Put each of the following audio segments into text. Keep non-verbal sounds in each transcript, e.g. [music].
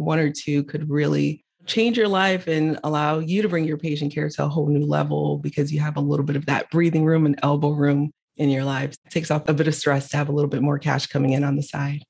one or two could really change your life and allow you to bring your patient care to a whole new level because you have a little bit of that breathing room and elbow room in your life. It takes off a bit of stress to have a little bit more cash coming in on the side.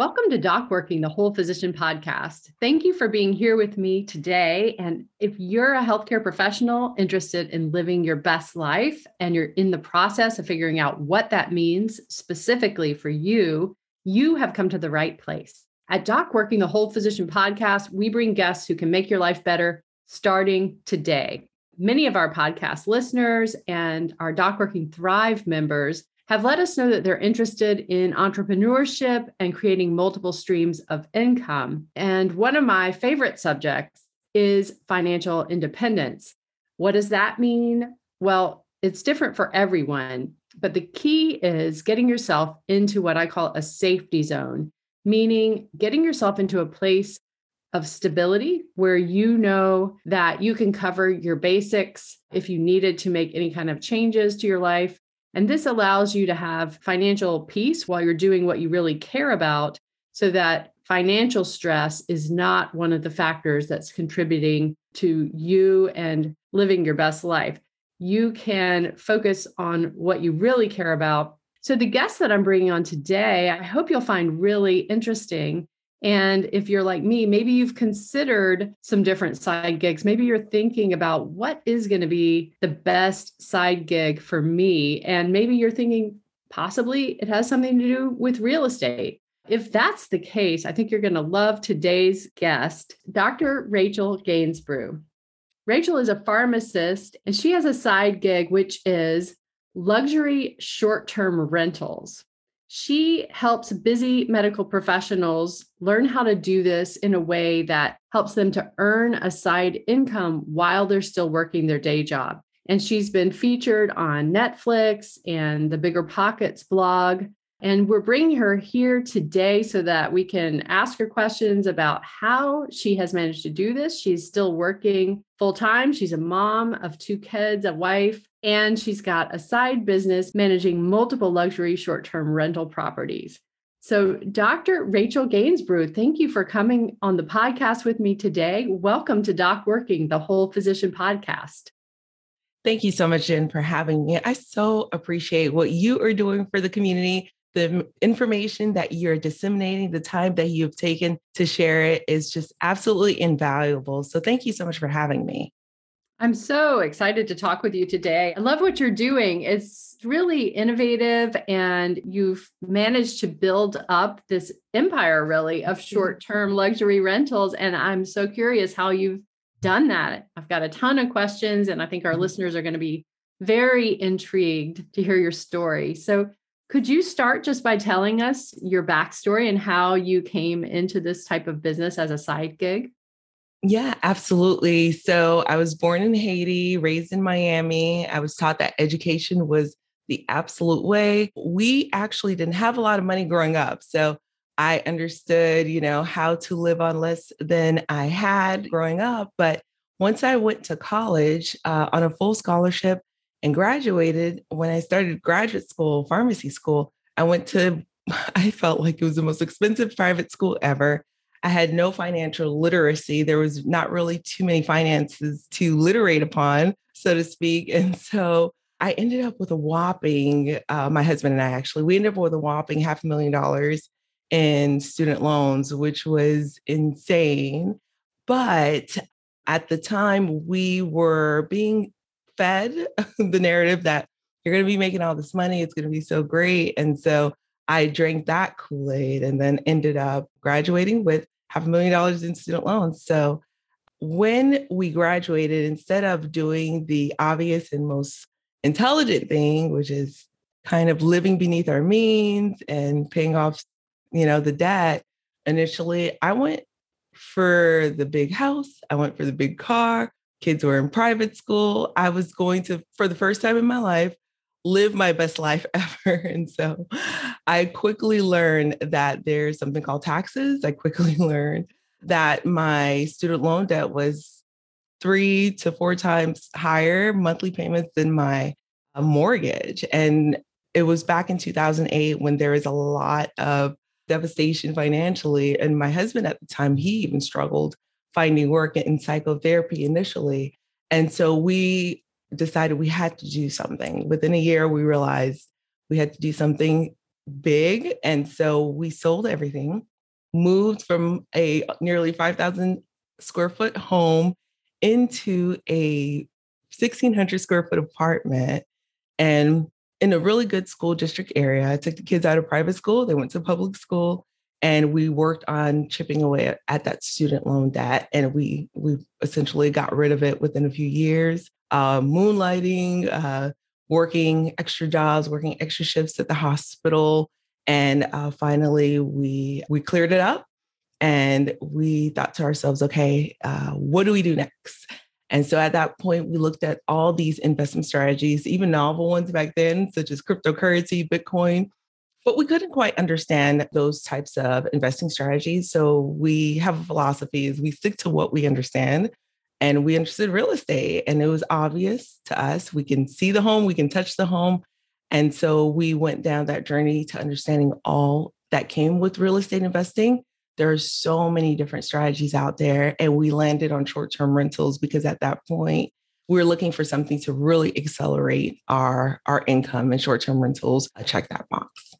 Welcome to Doc Working, the Whole Physician Podcast. Thank you for being here with me today. And if you're a healthcare professional interested in living your best life and you're in the process of figuring out what that means specifically for you, you have come to the right place. At Doc Working, the Whole Physician Podcast, we bring guests who can make your life better starting today. Many of our podcast listeners and our Doc Working Thrive members have let us know that they're interested in entrepreneurship and creating multiple streams of income. And one of my favorite subjects is financial independence. What does that mean? Well, it's different for everyone, but the key is getting yourself into what I call a safety zone, meaning getting yourself into a place of stability where you know that you can cover your basics if you needed to make any kind of changes to your life and this allows you to have financial peace while you're doing what you really care about so that financial stress is not one of the factors that's contributing to you and living your best life. You can focus on what you really care about. So, the guest that I'm bringing on today, I hope you'll find really interesting and if you're like me, maybe you've considered some different side gigs. Maybe you're thinking about what is going to be the best side gig for me. And maybe you're thinking possibly it has something to do with real estate. If that's the case, I think you're going to love today's guest, Dr. Rachel Gainsborough. Rachel is a pharmacist and she has a side gig, which is luxury short term rentals. She helps busy medical professionals learn how to do this in a way that helps them to earn a side income while they're still working their day job. And she's been featured on Netflix and the Bigger Pockets blog. And we're bringing her here today so that we can ask her questions about how she has managed to do this. She's still working full time. She's a mom of two kids, a wife, and she's got a side business managing multiple luxury short term rental properties. So, Dr. Rachel Gainsborough, thank you for coming on the podcast with me today. Welcome to Doc Working, the Whole Physician Podcast. Thank you so much, Jen, for having me. I so appreciate what you are doing for the community. The information that you're disseminating, the time that you've taken to share it is just absolutely invaluable. So, thank you so much for having me. I'm so excited to talk with you today. I love what you're doing. It's really innovative, and you've managed to build up this empire, really, of short term luxury rentals. And I'm so curious how you've done that. I've got a ton of questions, and I think our mm-hmm. listeners are going to be very intrigued to hear your story. So, could you start just by telling us your backstory and how you came into this type of business as a side gig? Yeah, absolutely. So I was born in Haiti, raised in Miami. I was taught that education was the absolute way. We actually didn't have a lot of money growing up. So I understood, you know, how to live on less than I had growing up. But once I went to college uh, on a full scholarship and graduated, when I started graduate school, pharmacy school, I went to, [laughs] I felt like it was the most expensive private school ever. I had no financial literacy. There was not really too many finances to literate upon, so to speak. [laughs] And so I ended up with a whopping, uh, my husband and I actually, we ended up with a whopping half a million dollars in student loans, which was insane. But at the time, we were being fed [laughs] the narrative that you're going to be making all this money. It's going to be so great. And so I drank that Kool Aid and then ended up graduating with half a million dollars in student loans. So when we graduated, instead of doing the obvious and most intelligent thing, which is kind of living beneath our means and paying off, you know, the debt, initially I went for the big house, I went for the big car. Kids were in private school. I was going to, for the first time in my life, live my best life [laughs] ever. And so I quickly learned that there's something called taxes. I quickly [laughs] learned that my student loan debt was three to four times higher monthly payments than my uh, mortgage. And it was back in 2008 when there was a lot of devastation financially. And my husband at the time, he even struggled finding work in psychotherapy initially. And so we decided we had to do something. Within a year, we realized we had to do something big. And so we sold everything, moved from a nearly 5,000 square foot home into a 1,600 square foot apartment. And in a really good school district area. I took the kids out of private school, they went to public school, and we worked on chipping away at, at that student loan debt. And we we essentially got rid of it within a few years. Uh, moonlighting, uh, working extra jobs, working extra shifts at the hospital, and uh, finally we we cleared it up. And we thought to ourselves, okay, uh, what do we do next? And so at that point, we looked at all these investment strategies, even novel ones back then, such as cryptocurrency, Bitcoin, but we couldn't quite understand those types of investing strategies. So we have philosophies, we stick to what we understand and we understood real estate and it was obvious to us. We can see the home, we can touch the home. And so we went down that journey to understanding all that came with real estate investing there are so many different strategies out there. And we landed on short term rentals because at that point, we were looking for something to really accelerate our, our income and short term rentals. I check that box.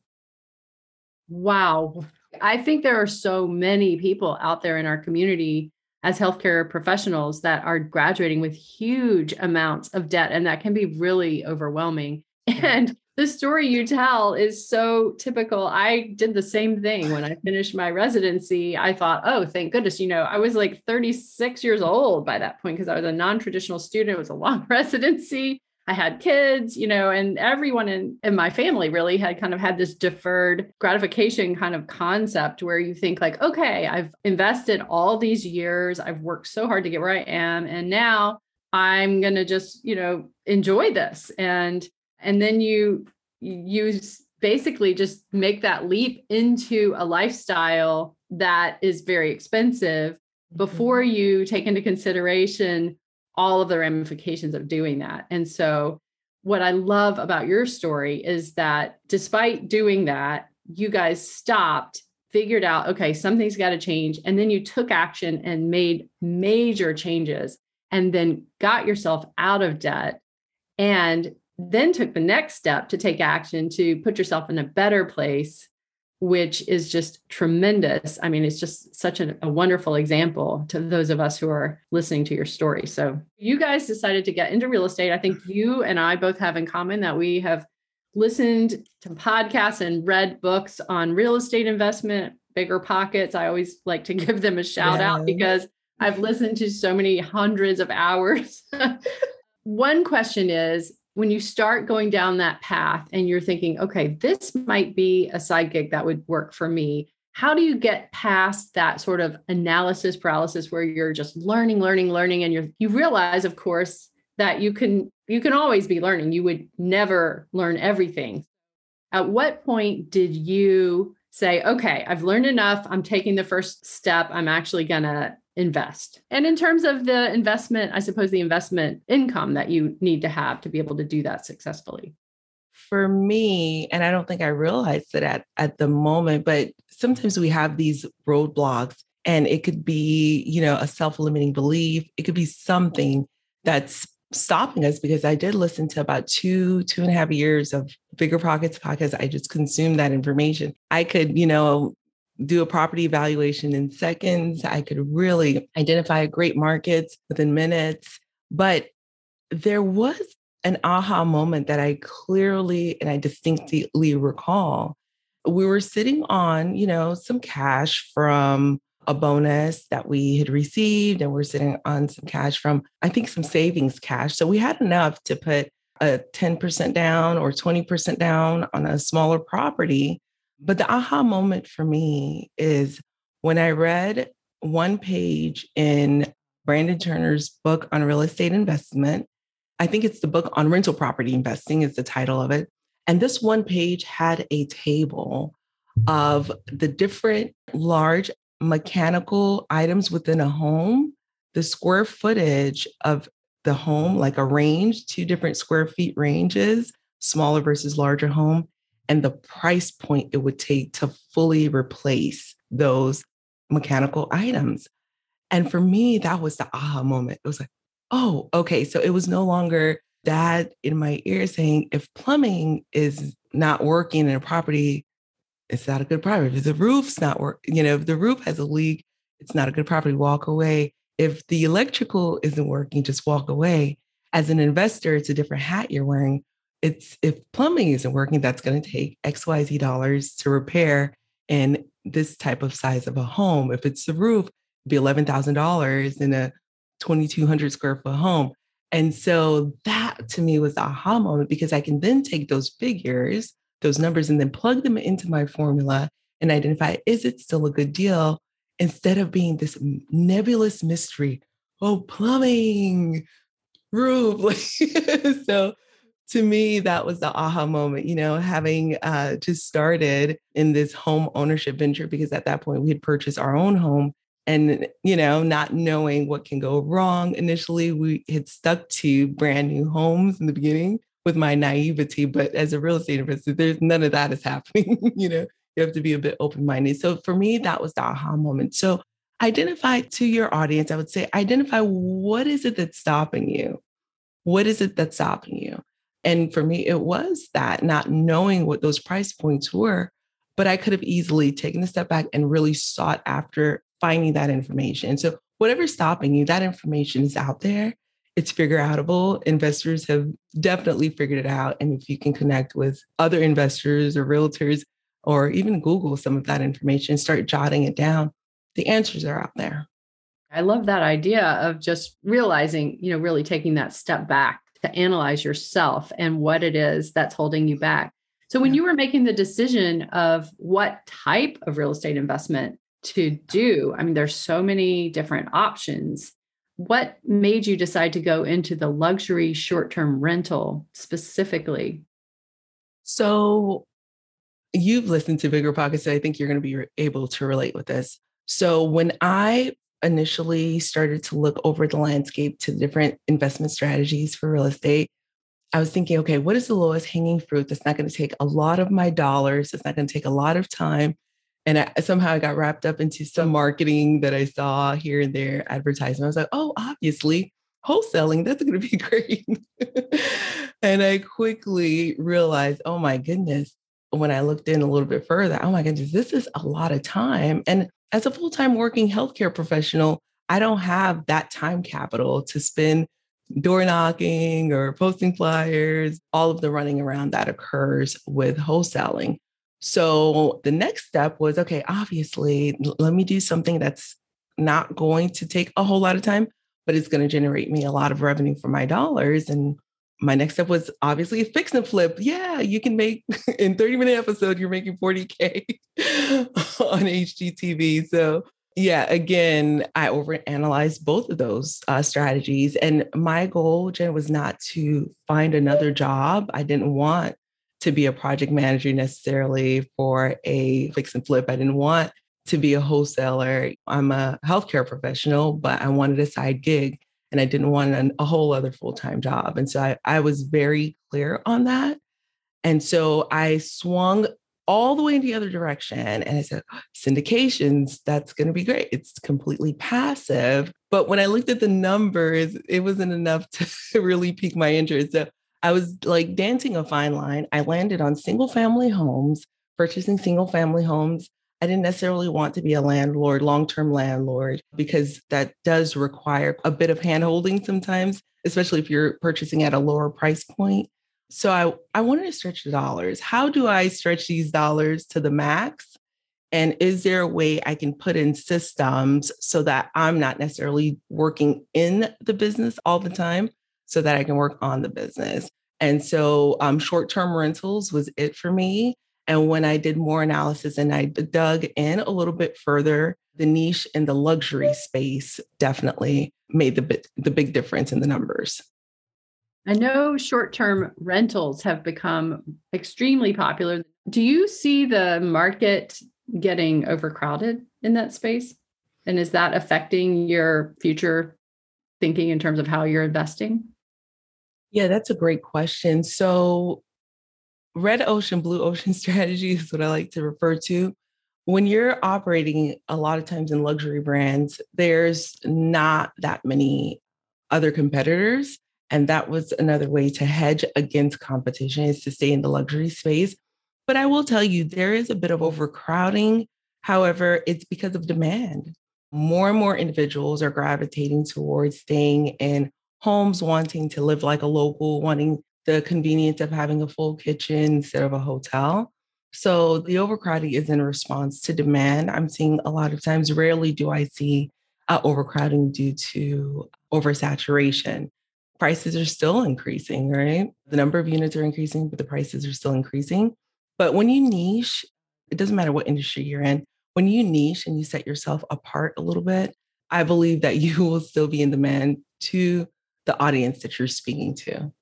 Wow. I think there are so many people out there in our community as healthcare professionals that are graduating with huge amounts of debt, and that can be really overwhelming. And the story you tell is so typical. I did the same thing when I finished my residency. I thought, oh, thank goodness. You know, I was like 36 years old by that point because I was a non traditional student. It was a long [laughs] residency. I had kids, you know, and everyone in, in my family really had kind of had this deferred gratification kind of concept where you think, like, okay, I've invested all these years, I've worked so hard to get where I am. And now I'm going to just, you know, enjoy this. And and then you you basically just make that leap into a lifestyle that is very expensive before mm-hmm. you take into consideration all of the ramifications of doing that. And so, what I love about your story is that despite doing that, you guys stopped, figured out, okay, something's got to change. And then you took action and made major changes and then got yourself out of debt and then took the next step to take action to put yourself in a better place which is just tremendous. I mean it's just such a, a, wonderful example to those of us who are listening to your story. So you guys decided to get into real estate. I think you and i both have in common that we have listened to podcasts and read books on real estate investment bigger pockets. I always like to give them a shout yeah. out because i've listened to so many hundreds of hours. [laughs] One question is when you start going down that path and you're thinking, okay, this might be a side gig that would work for me, how do you get past that sort of analysis paralysis where you're just learning, learning, learning, and you you realize, of course, that you can you can always be learning. You would never learn everything. At what point did you say, okay, I've learned enough. I'm taking the first step. I'm actually gonna invest. And in terms of the investment, I suppose the investment income that you need to have to be able to do that successfully. For me, and I don't think I realized it at, at the moment, but sometimes we have these roadblocks and it could be, you know, a self-limiting belief. It could be something that's stopping us because I did listen to about two, two and a half years of Bigger Pockets podcast. I just consumed that information. I could, you know, do a property evaluation in seconds. I could really identify great markets within minutes. But there was an aha moment that I clearly and I distinctly recall. We were sitting on, you know, some cash from a bonus that we had received, and we're sitting on some cash from, I think, some savings cash. So we had enough to put a 10% down or 20% down on a smaller property but the aha moment for me is when I read one page in Brandon Turner's book on real estate investment. I think it's the book on rental property investing, is the title of it. And this one page had a table of the different large mechanical items within a home, the square footage of the home, like a range, two different square feet ranges smaller versus larger home and the price point it would take to fully replace those mechanical items. And for me, that was the aha moment. It was like, oh, okay. So it was no longer that in my ear saying, if plumbing is not working in a property, it's not a good property. If the roof's not work, you know, if the roof has a leak, it's not a good property. Walk away. If the electrical isn't working, just walk away. As an investor, it's a different hat you're wearing. It's if plumbing isn't working, that's going to take XYZ dollars to repair in this type of size of a home. If it's the roof, be $11,000 in a 2,200 square foot home. And so that to me was the aha moment because I can then take those figures, those numbers, and then plug them into my formula and identify is it still a good deal instead of being this nebulous mystery? Oh, plumbing, roof. [laughs] so to me, that was the aha moment, you know, having uh, just started in this home ownership venture because at that point we had purchased our own home and, you know, not knowing what can go wrong. Initially, we had stuck to brand new homes in the beginning with my naivety, but as a real estate investor, there's none of that is happening. [laughs] you know, you have to be a bit open minded. So for me, that was the aha moment. So identify to your audience, I would say, identify what is it that's stopping you? What is it that's stopping you? And for me, it was that not knowing what those price points were. But I could have easily taken a step back and really sought after finding that information. So, whatever's stopping you, that information is out there. It's figure outable. Investors have definitely figured it out. And if you can connect with other investors or realtors, or even Google some of that information, start jotting it down, the answers are out there. I love that idea of just realizing, you know, really taking that step back to analyze yourself and what it is that's holding you back. So when you were making the decision of what type of real estate investment to do, I mean there's so many different options. What made you decide to go into the luxury short-term rental specifically? So you've listened to Bigger Pockets, so I think you're going to be able to relate with this. So when I initially started to look over the landscape to different investment strategies for real estate, I was thinking, okay, what is the lowest hanging fruit that's not going to take a lot of my dollars? It's not going to take a lot of time. And I, somehow I got wrapped up into some marketing that I saw here and there, advertisement. I was like, oh, obviously, wholesaling, that's going to be [laughs] great. and I quickly realized, oh my goodness, when I looked in a little bit further, oh my goodness, this is a lot of time. And as a full time working healthcare professional, I don't have that time capital to spend door knocking or posting flyers, all of the running around that occurs with wholesaling. So the next step was okay, obviously, let me do something that's not going to take a whole lot of time, but it's going to generate me a lot of revenue for my dollars. And my next step was obviously a fix and flip. Yeah, you can make [laughs] in 30 minute episode, you're making 40K [laughs] on HGTV. So yeah, again, I overanalyzed both of those uh, strategies. And my goal, Jen, was not to find another job. I didn't want to be a project manager necessarily for a fix and flip. I didn't want to be a wholesaler. I'm a healthcare professional, but I wanted a side gig and I didn't want an, a whole other full time job. And so I, I was very clear on that. And so I swung all the way in the other direction and I said, ah, syndications, that's going to be great. It's completely passive. But when I looked at the numbers, it wasn't enough to [laughs] really pique my interest. So I was like dancing a fine line. I landed on single family homes, purchasing single family homes I didn't necessarily want to be a landlord, long term landlord, because that does require a bit of handholding sometimes, especially if you're purchasing at a lower price point. So I, I wanted to stretch the dollars. How do I stretch these dollars to the max? And is there a way I can put in systems so that I'm not necessarily working in the business all the time so that I can work on the business? And so um, short term rentals was it for me. And when I did more analysis and I dug in a little bit further, the niche in the luxury space definitely made the, the big difference in the numbers. I know short term rentals have become extremely popular. Do you see the market getting overcrowded in that space? And is that affecting your future thinking in terms of how you're investing? Yeah, that's a great question. So red ocean, blue ocean [laughs] strategy is what I like to refer to. When you're operating a lot of times in luxury brands, there's not that many other competitors. And that was another way to hedge against competition is to stay in the luxury space. But I will tell you, there is a bit of overcrowding. However, it's because of demand. More and more individuals are gravitating towards staying in homes, wanting to live like a local, wanting the convenience of having a full kitchen instead of a hotel. So the overcrowding is in response to demand. I'm seeing a lot of times, rarely do I see uh, overcrowding due to oversaturation. Prices are still increasing, right? The number of units are increasing, but the prices are still increasing. But when you niche, it doesn't matter what industry you're in, when you niche and you set yourself apart a little bit, I believe that [laughs] you will still be in demand to the audience that you're speaking to.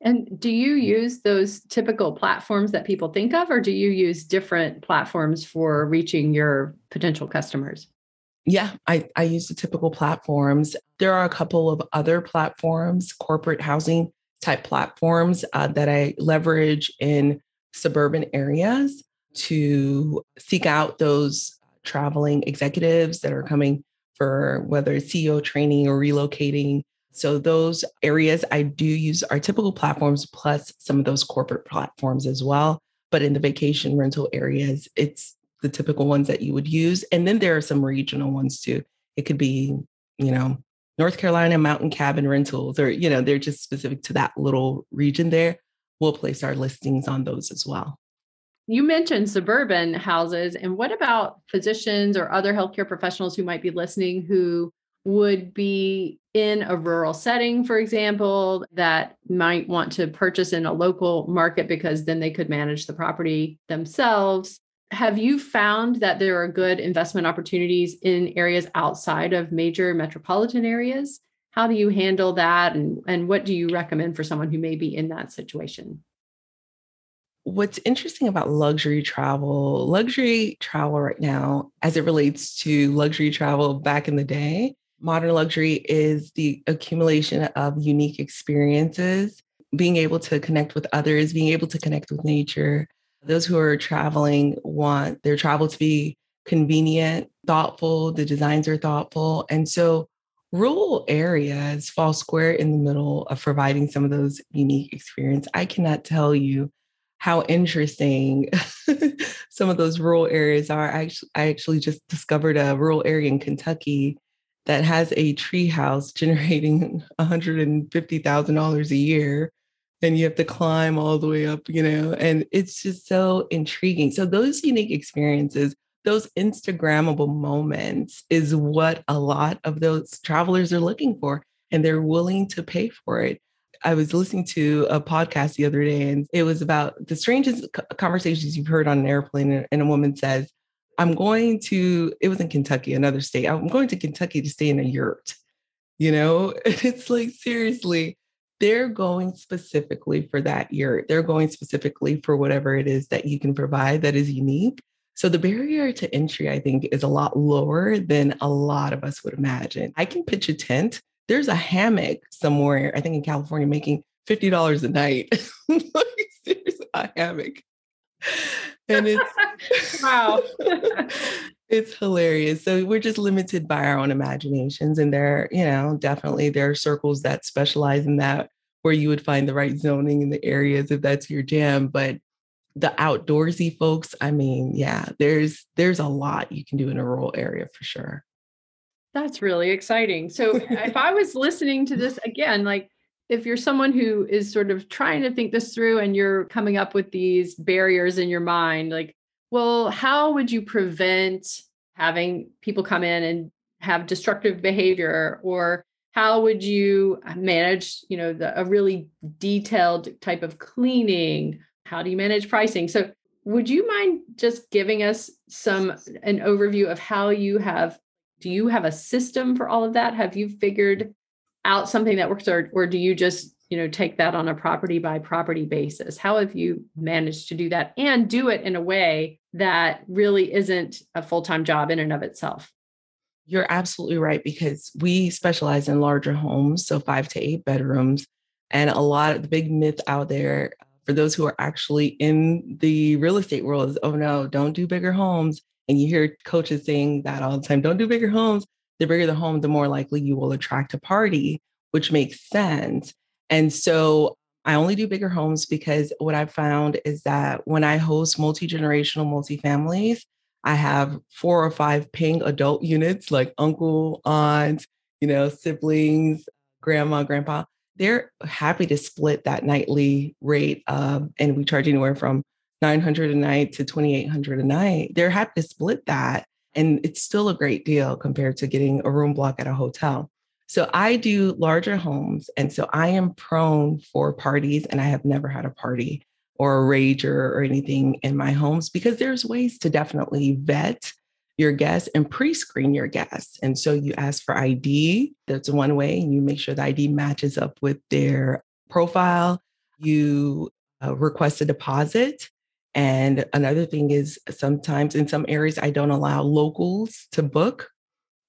And do you use those typical platforms that people think of, or do you use different platforms for reaching your potential customers? Yeah, I, I use the typical platforms. There are a couple of other platforms, corporate housing type platforms uh, that I leverage in suburban areas to seek out those traveling executives that are coming for whether it's CEO training or relocating so those areas I do use are typical platforms plus some of those corporate platforms as well. But in the vacation rental areas, it's the typical ones that you would use. And then there are some regional ones too. It could be, you know, North Carolina mountain cabin rentals, or, you know, they're just specific to that little region there. We'll place our listings on those as well. You mentioned suburban houses. And what about physicians or other healthcare professionals who might be listening who would be in a rural setting, for example, that might want to purchase in a local market because then they could manage the property themselves. Have you found that there are good investment opportunities in areas outside of major metropolitan areas? How do you handle that? And, and what do you recommend for someone who may be in that situation? What's interesting about luxury travel, luxury travel right now, as it relates to luxury travel back in the day, Modern luxury is the accumulation of unique experiences, being able to connect with others, being able to connect with nature. Those who are traveling want their travel to be convenient, thoughtful, the designs are thoughtful. And so rural areas fall square in the middle of providing some of those unique experiences. I cannot tell you how interesting [laughs] some of those rural areas are. I actually, I actually just discovered a rural area in Kentucky that has a tree house generating [laughs] $150,000 a year and you have to climb all the way up, you know, and it's just so intriguing. So those unique experiences, those Instagrammable moments is what a lot of those travelers are looking for and they're willing to pay for it. I was listening to a podcast the other day and it was about the strangest conversations you've heard on an airplane and a woman says, I'm going to, it was in Kentucky, another state. I'm going to Kentucky to stay in a yurt, you know? [laughs] And it's like, seriously, they're going specifically for that yurt. They're going specifically for whatever it is that you can provide that is unique. So the barrier to entry, I think, is a lot lower than a lot of us would imagine. I can pitch a tent. There's a hammock somewhere, I think in California, making $50 a night. [laughs] There's a hammock and it's [laughs] wow. [laughs] it's hilarious. So we're just limited by our own imaginations and there you know definitely there are circles that specialize in that where you would find the right zoning in the areas if that's your jam but the outdoorsy folks i mean yeah there's there's a lot you can do in a rural area for sure. That's really exciting. So if i was listening to this again like if you're someone who is sort of trying to think this through and you're coming up with these barriers in your mind, like, well, how would you prevent having people come in and have destructive behavior? Or how would you manage you know the, a really detailed type of cleaning? How do you manage pricing? So would you mind just giving us some an overview of how you have do you have a system for all of that? Have you figured out something that works or, or do you just you know take that on a property by property basis how have you managed to do that and do it in a way that really isn't a full-time job in and of itself you're absolutely right because we specialize in larger homes so 5 to 8 bedrooms and a lot of the big myth out there for those who are actually in the real estate world is, oh no, don't do bigger homes. And you hear coaches saying that all the time, don't do bigger homes. The bigger the home, the more likely you will attract a party, which makes sense. And so I only do bigger homes because what I've found is that when I host multi generational multi families, I have four or five paying adult units like uncle, aunt, you know, siblings, grandma, grandpa. They're happy to split that nightly rate. Um, and we charge anywhere from 900 a night to 2800 a night. They're happy to split that. And it's still a great deal compared to getting a room block at a hotel. So I do larger homes. And so I am prone for parties, and I have never had a party or a rager or anything in my homes because there's ways to definitely vet your guests and pre-screen your guests. And so you ask for ID. That's one way. You make sure the ID matches up with their profile. You uh, request a deposit. And another thing is sometimes in some areas, I don't allow locals to book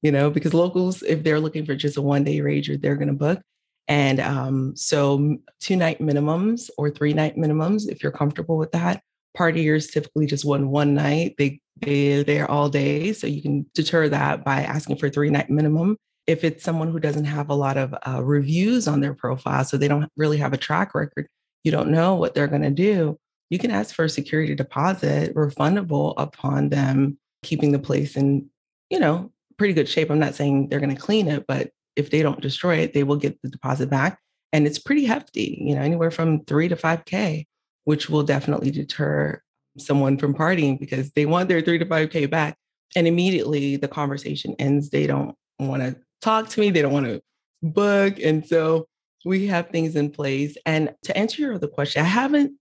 you know, because locals, if they're looking for just a one day rager, they're going to book. And um, so, two night minimums or three night minimums, if you're comfortable with that. Partiers typically just one one night. They they're there all day, so you can deter that by asking for three night minimum. If it's someone who doesn't have a lot of uh, reviews on their profile, so they don't really have a track record, you don't know what they're going to do. You can ask for a security deposit, refundable upon them keeping the place in, you know, pretty good shape. I'm not saying they're going to clean it, but if they don't destroy it, they will get the deposit back. And it's pretty hefty, you know, anywhere from three to 5K, which will definitely deter someone from partying because they want their three to 5K back. And immediately the conversation ends. They don't want to talk to me, they don't want to book. And so we have things in place. And to answer your other question, I haven't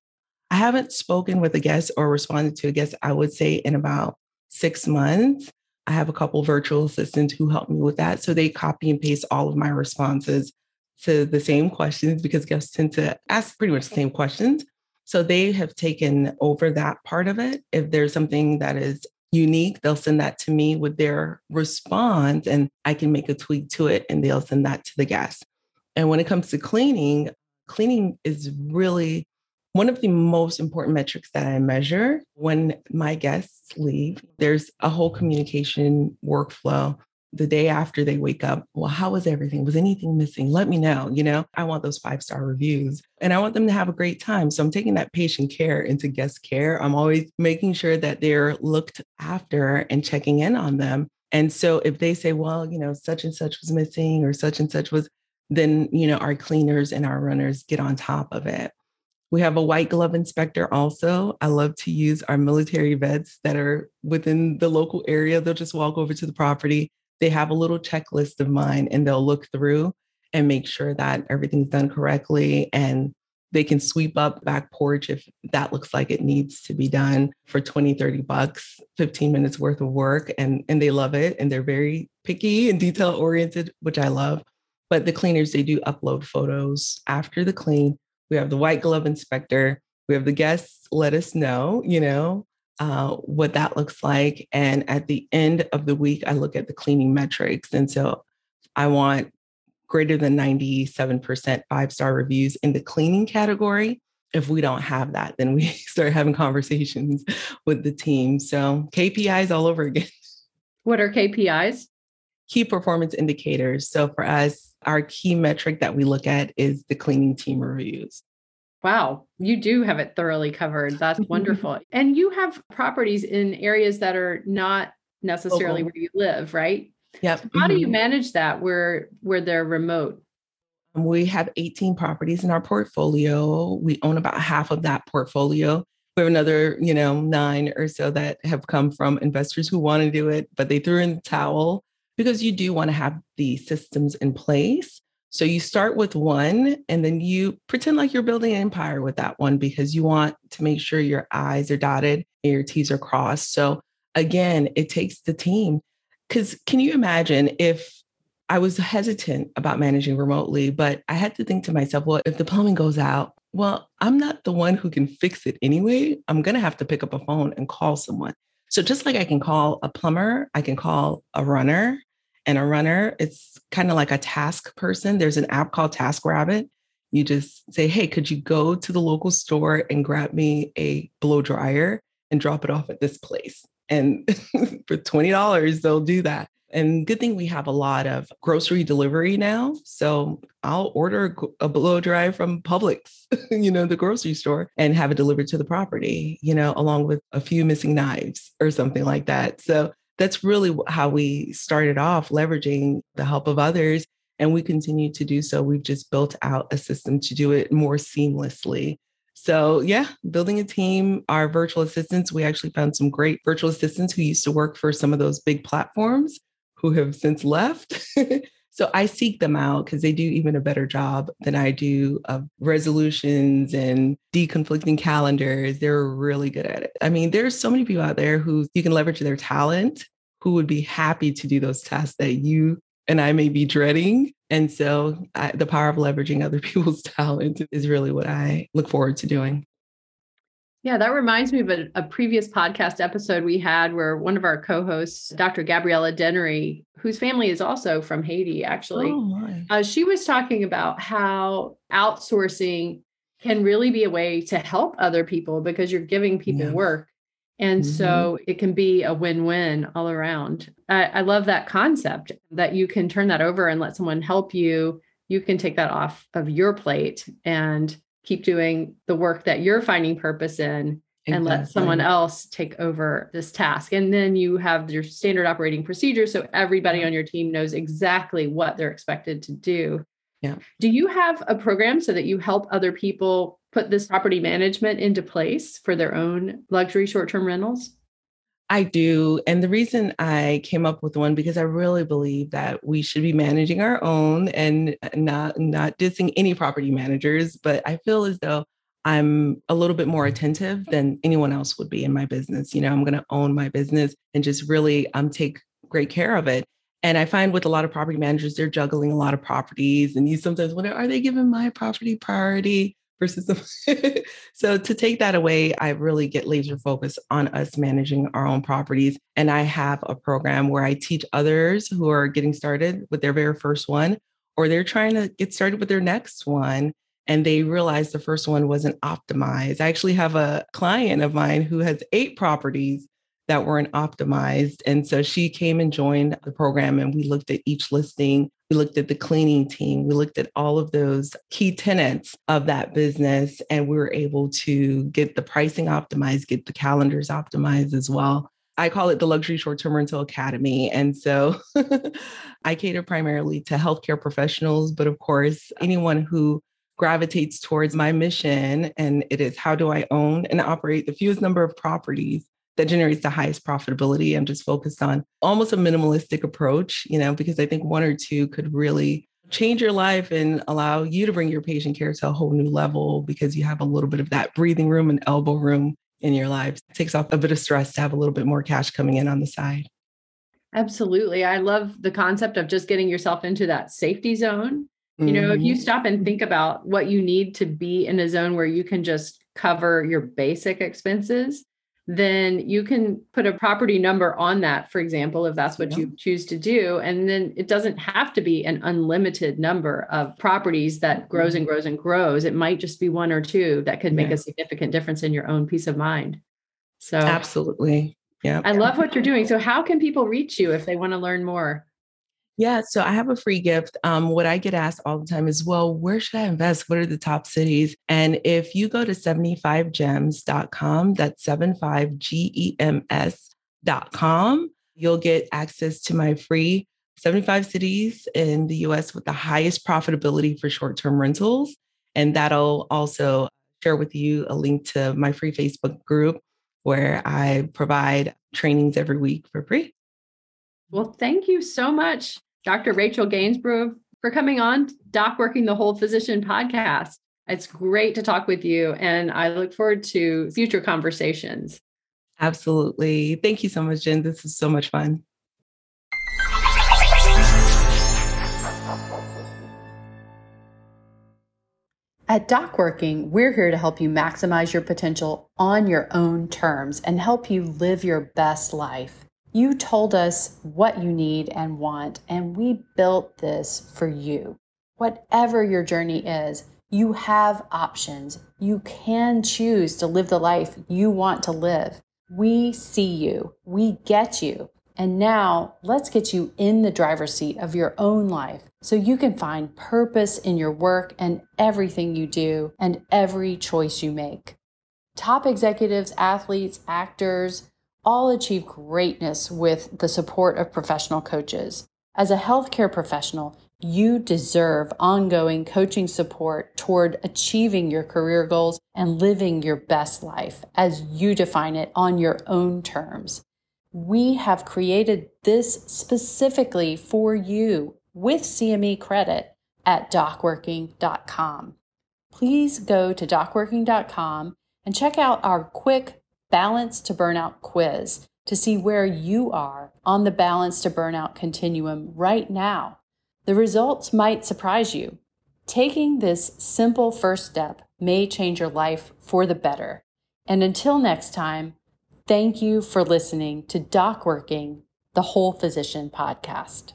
I haven't spoken with a guest or responded to a guest, I would say in about six months. I have a couple virtual assistants who help me with that. So they copy and paste all of my responses to the same questions because guests tend to ask pretty much the same questions. So they have taken over that part of it. If there's something that is unique, they'll send that to me with their response and I can make a tweak to it and they'll send that to the guest. And when it comes to cleaning, cleaning is really one of the most important metrics that I measure when my guests leave, there's a whole communication workflow the day after they wake up. Well, how was everything? Was anything missing? Let me know. You know, I want those five star reviews and I want them to have a great time. So I'm taking that patient care into guest care. I'm always making sure that they're looked after and checking in on them. And so if they say, well, you know, such and such was missing or such and such was, then, you know, our cleaners and our runners get on top of it. We have a white glove inspector also. I love to use our military vets that are within the local area. They'll just walk over to the property. They have a little checklist of mine and they'll look through and make sure that everything's done correctly. And they can sweep up back porch if that looks like it needs to be done for 20, 30 bucks, 15 minutes worth of work. And, and they love it. And they're very picky and detail oriented, which I love. But the cleaners, they do upload photos after the clean we have the white glove inspector, we have the guests let us know, you know, uh, what that looks like. And at the end of the week, I look at the cleaning metrics. And so I want greater than 97% five star reviews in the cleaning category. If we don't have that, then we [laughs] start having conversations with the team. So KPIs all over again. What are KPIs? Key performance indicators. So for us, our key metric that we look at is the cleaning team reviews. Wow, you do have it thoroughly covered. That's [laughs] wonderful. and you have properties in areas that are not necessarily where you live, right? Yep. How mm-hmm. do you mm-hmm. manage that where where they're remote? We have 18 properties in our portfolio. We own about half of that portfolio. We have another, you know, nine or so that have come from investors who want to do it, but they threw in the towel because you do want to have the systems in place. So you start with one and then you pretend like you're building an empire with that one because you want to make sure your I's are dotted and your T's are crossed. So again, it takes the team. Because can you imagine if I was hesitant about managing remotely, but I had to think to myself, well, if the plumbing goes out, well, I'm not the one who can fix it anyway. I'm going to have to pick up a phone and call someone. So just like I can call a plumber, I can call a runner, and a runner. It's kind of like a task person. There's an app called Task Rabbit. You just say, hey, could you go to the local store and grab me a blow dryer and drop it off at this place? And [laughs] for $20, they'll do that. And good thing we have a lot of grocery delivery now. So I'll order a blow dry from Publix, [laughs] you know, the grocery store, and have it delivered to the property, you know, along with a few missing knives or something like that. So that's really how we started off leveraging the help of others. And we continue to do so. We've just built out a system to do it more seamlessly. So, yeah, building a team, our virtual assistants, we actually found some great virtual assistants who used to work for some of those big platforms who have since left. [laughs] so I seek them out because they do even a better job than I do of resolutions and deconflicting calendars. They're really good at it. I mean, there's so many people out there who you can leverage their talent who would be happy to do those tasks that you and I may be dreading. And so I, the power of leveraging other [laughs] people's talent is really what I look forward to doing. Yeah, that reminds me of a, a, previous podcast episode we had where one of our co hosts, Dr. Gabriella Dennery, whose family is also from Haiti, actually, oh, uh, she was talking about how outsourcing can really be a way to help other people because you're giving people yeah. work. And mm-hmm. so it can be a win win all around. I, I love that concept that you can turn that over and let someone help you. You can take that off of your plate and keep doing the work that you're finding purpose in and let someone else take over this task. And then you have your standard operating procedures. So everybody on your team knows exactly what they're expected to do. Yeah. Do you have a program so that you help other people put this property management into place for their own luxury short term rentals? I do. And the reason I came up with one because I really believe that we should be managing our own and not not dissing any property managers, but I feel as though I'm a little bit more attentive than anyone else would be in my business. You know, I'm going to own my business and just really um take great care of it. And I find with a lot of property managers, they're juggling a lot of properties, and you sometimes wonder, are they giving my property priority? Versus the [laughs] so to take that away i really get laser focused on us managing our own properties and i have a program where i teach others who are getting started with their very first one or they're trying to get started with their next one and they realize the first one wasn't optimized i actually have a client of mine who has eight properties that weren't optimized. And so she came and joined the program, and we looked at each listing we looked at the cleaning team. We looked at all of those key tenants of that business, and we were able to get the pricing optimized, get the calendars optimized as well. I call it the Luxury Short Term Rental Academy. And so [laughs] I cater primarily to healthcare professionals, but of course, anyone who gravitates towards my mission, and it is how do I own and operate the fewest number of properties that generates the highest profitability. I'm just focused on almost a minimalistic approach, you know, because I think one or two could really change your life and allow you to bring your patient care to a whole new level because you have a little bit of that breathing room and elbow room in your lives. It takes off a bit of stress to have a little bit more cash coming in on the side. Absolutely. I love the concept of just getting yourself into that safety zone. You know, if you mm-hmm. stop and think about what you need to be in a zone where you can just cover your basic expenses, then you can put a property number on that, for example, if that's what yeah. you choose to do. And then it doesn't have to be an unlimited number of properties that grows and mm-hmm. grows and grows. It might just be one or two that could make yeah. a significant difference in your own peace of mind. So, absolutely. Yeah. I love what you're doing. So, how can people reach you if they want to learn more? Yeah, so I have a free gift. Um, what I get asked all the time is, well, where should I invest? What are the top cities? And if you go to 75gems.com, that's 75gems.com, you'll get access to my free 75 cities in the US with the highest profitability for short term rentals. And that'll also share with you a link to my free Facebook group where I provide trainings every week for free. Well, thank you so much. Dr. Rachel Gainsborough, for coming on Doc Working the Whole Physician podcast. It's great to talk with you, and I look forward to future conversations. Absolutely. Thank you so much, Jen. This is so much fun. At Doc Working, we're here to help you maximize your potential on your own terms and help you live your best life. You told us what you need and want, and we built this for you. Whatever your journey is, You have options. You can choose to live the life you want to live. We see you. We get you. And now let's get you in the driver's seat of your own life so you can find purpose in your work and everything you do and every choice you make. Top executives, athletes, actors all achieve greatness with the support of professional coaches. As a healthcare professional, you deserve ongoing coaching support toward achieving your career goals and living your best life as you define it on your own terms. We have created this specifically for you with CME credit at docworking.com. Please go to docworking.com and check out our quick balance to burnout quiz to see where you are on the balance to burnout continuum right now. The results might surprise you. Taking this simple first step may change your life for the better. And until next time, thank you for listening to Doc Working, the Whole Physician podcast.